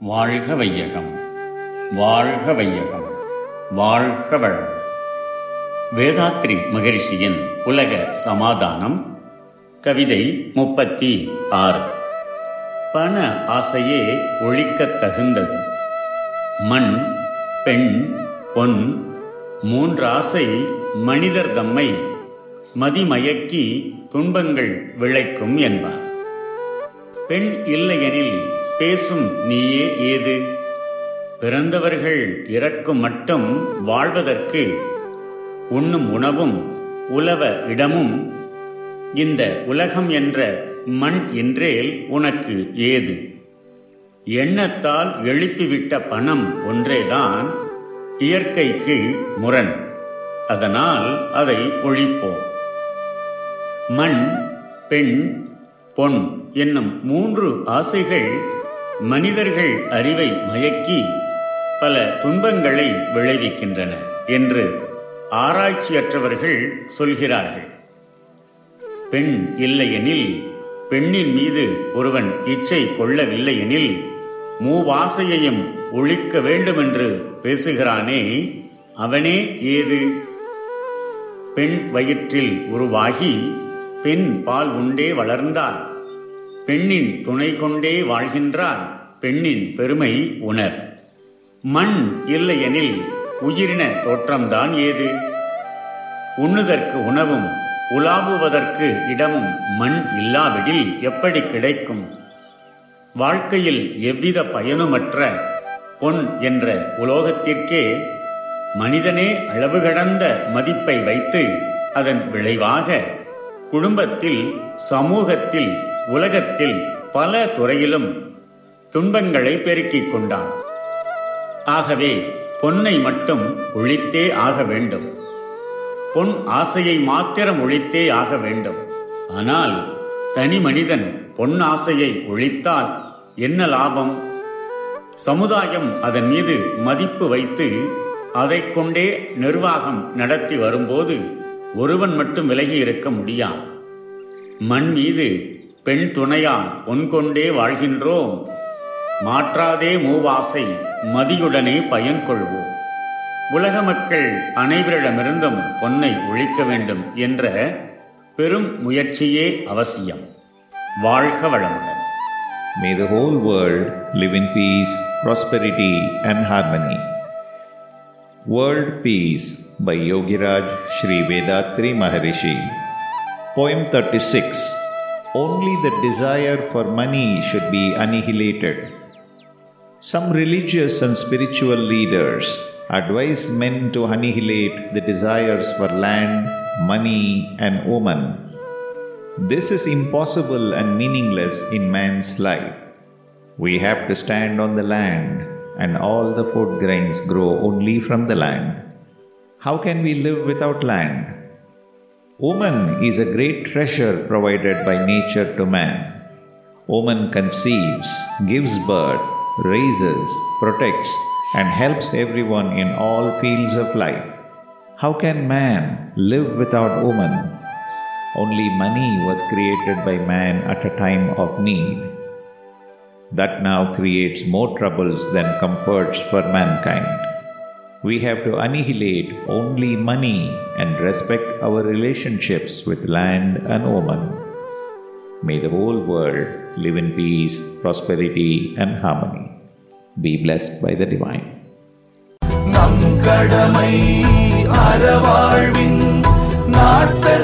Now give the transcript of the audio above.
வாழ்க வையகம். வாழ்க வையகம். வாழ்க வளம். வேதாத்ரி மகரிஷியின் உலக சமாதானம் கவிதை முப்பத்தி ஆறு பண ஆசையே ஒழிக்கத் தகுந்தது. மண் பெண் பொன் மூன்றாசை மனிதர் தம்மை மதிமயக்கி துன்பங்கள் விளைக்கும் என்பார். பெண் இல்லையெனில் பேசும் நீயே ஏது? பிறந்தவர்கள் இறக்கும் மட்டும் வாழ்வதற்கு உண்ணும் உணவும் உலவ இடமும் இந்த உலகம் என்ற மண் என்றேல் உனக்கு ஏது? எண்ணத்தால் எழுப்பிவிட்ட பணம் ஒன்றேதான் இயற்கைக்கு முரண். அதனால் அதை ஒழிப்போம். மண் பெண் பொன் என்னும் மூன்று ஆசைகள் மனிதர்கள் அறிவை மயக்கி பல துன்பங்களை விளைவிக்கின்றன என்று ஆராய்ச்சியற்றவர்கள் சொல்கிறார்கள். பெண் இல்லையெனில் பெண்ணின் மீது ஒருவன் இச்சை கொள்ளவில்லையெனில் மூவாசையையும் ஒழிக்க வேண்டுமென்று பேசுகிறானே அவனே ஏது? பெண் வயிற்றில் உருவாகி பெண் பால் உண்டே வளர்ந்தார். பெண்ணின் துணை கொண்டே வாழ்கின்றார் பெண்ணின் பெருமை உணர். மண் இல்லையெனில் உயிரின தோற்றம்தான் ஏது? உண்ணுதற்கு உணவும் உலாவுவதற்கு இடமும் மண் இல்லாவிடில் எப்படி கிடைக்கும்? வாழ்க்கையில் எவ்வித பயனுமற்ற பொன் என்ற உலோகத்திற்கே மனிதனே அளவு கடந்த மதிப்பை வைத்து அதன் விளைவாக குடும்பத்தில் சமூகத்தில் உலகத்தில் பல துறையிலும் துன்பங்களை பெருக்கிக் கொண்டான். ஆகவே பொன்னை மட்டும் ஒழித்தே ஆக வேண்டும். பொன் ஆசையை மாத்திரம் ஒழித்தே ஆக வேண்டும். ஆனால் தனி மனிதன் பொன் ஆசையை ஒழித்தால் என்ன லாபம்? சமுதாயம் அதன் மீது மதிப்பு வைத்து அதை கொண்டே நிர்வாகம் நடத்தி வரும்போது ஒருவன் மட்டும் விலகி இருக்க முடியாது மண் மீது பெண் துணையால் பொன் கொண்டே வாழ்கின்றோம் மாற்றாதே மூவாசை மதியுடனே பயன் கொள்வோம் உலக மக்கள் அனைவரிடமிருந்தும் பொன்னை ஒழிக்க வேண்டும் என்ற பெரும் முயற்சியே அவசியம் வாழ்க வளமுடன் May the whole world live in peace, prosperity, and harmony. World Peace by Yogiraj Sri Vedatri Maharishi. Poem 36 Only the desire for money should be annihilated. Some religious and spiritual leaders advise men to annihilate the desires for land, money, and woman. This is impossible and meaningless in man's life. We have to stand on the land, and all the food grains grow only from the land. How can we live without land? Woman is a great treasure provided by nature to man. Woman conceives, gives birth, raises, protects, and helps everyone in all fields of life. How can man live without woman? Only money was created by man at a time of need. That now creates more troubles than comforts for mankind. We have to annihilate only money and respect our relationships with land and woman. May the whole world live in peace, prosperity, and harmony. Be blessed by the divine. நம் கடமை அறவாழ்வின் நாட்டு